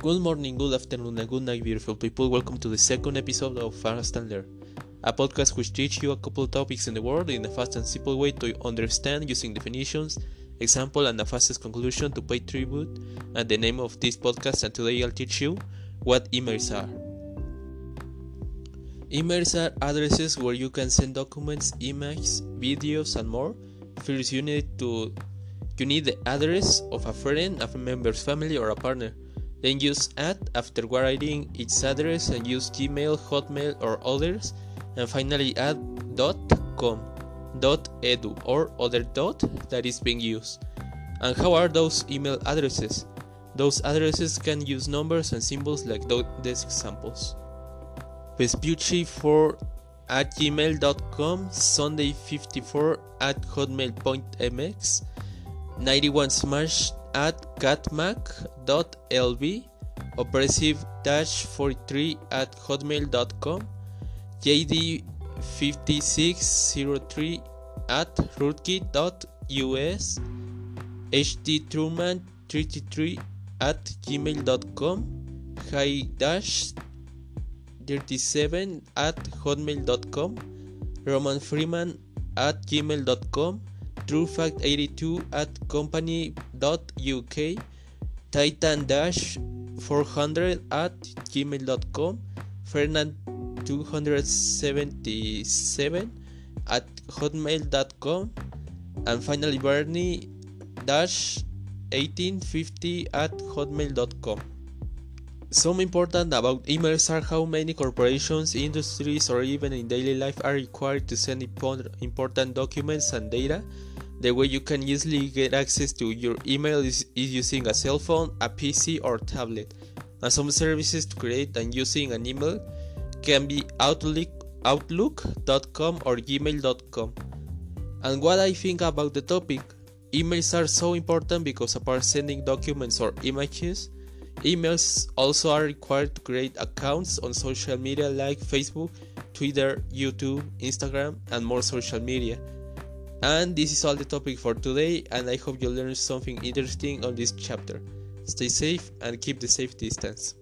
Good morning, good afternoon, and good night, beautiful people. Welcome to the second episode of Fast and Learn, a podcast which teaches you a couple topics in the world in a fast and simple way to understand using definitions, example, and the fastest conclusion to pay tribute. And the name of this podcast, and today I'll teach you what emails are. Emails are addresses where you can send documents, images, videos, and more. First, you need to you need the address of a friend, a member's family, or a partner. Then use at after writing its address and use Gmail, Hotmail, or others. And finally add .com, .edu, or other dot that is being used. And how are those email addresses? Those addresses can use numbers and symbols like these examples. Vespucci4 at gmail.com, Sunday54 at hotmail.mx, 91 smash at catmac.lv, oppressive-43 at hotmail.com, jd5603 at rootkit.us, hdtruman33 at gmail.com, high-37 at hotmail.com, roman freeman at gmail.com, truefact82 at company.uk, titan-400 at gmail.com, fernand277 at hotmail.com, and finally bernie-1850 at hotmail.com. Some important about emails are how many corporations, industries, or even in daily life are required to send important documents and data. The way you can easily get access to your email is, is using a cell phone, a PC, or tablet. And some services to create and using an email can be Outlook, Outlook.com or Gmail.com. And what I think about the topic, emails are so important because apart sending documents or images, emails also are required to create accounts on social media like Facebook, Twitter, YouTube, Instagram, and more social media. And this is all the topic for today, and I hope you learned something interesting on this chapter. Stay safe and keep the safe distance.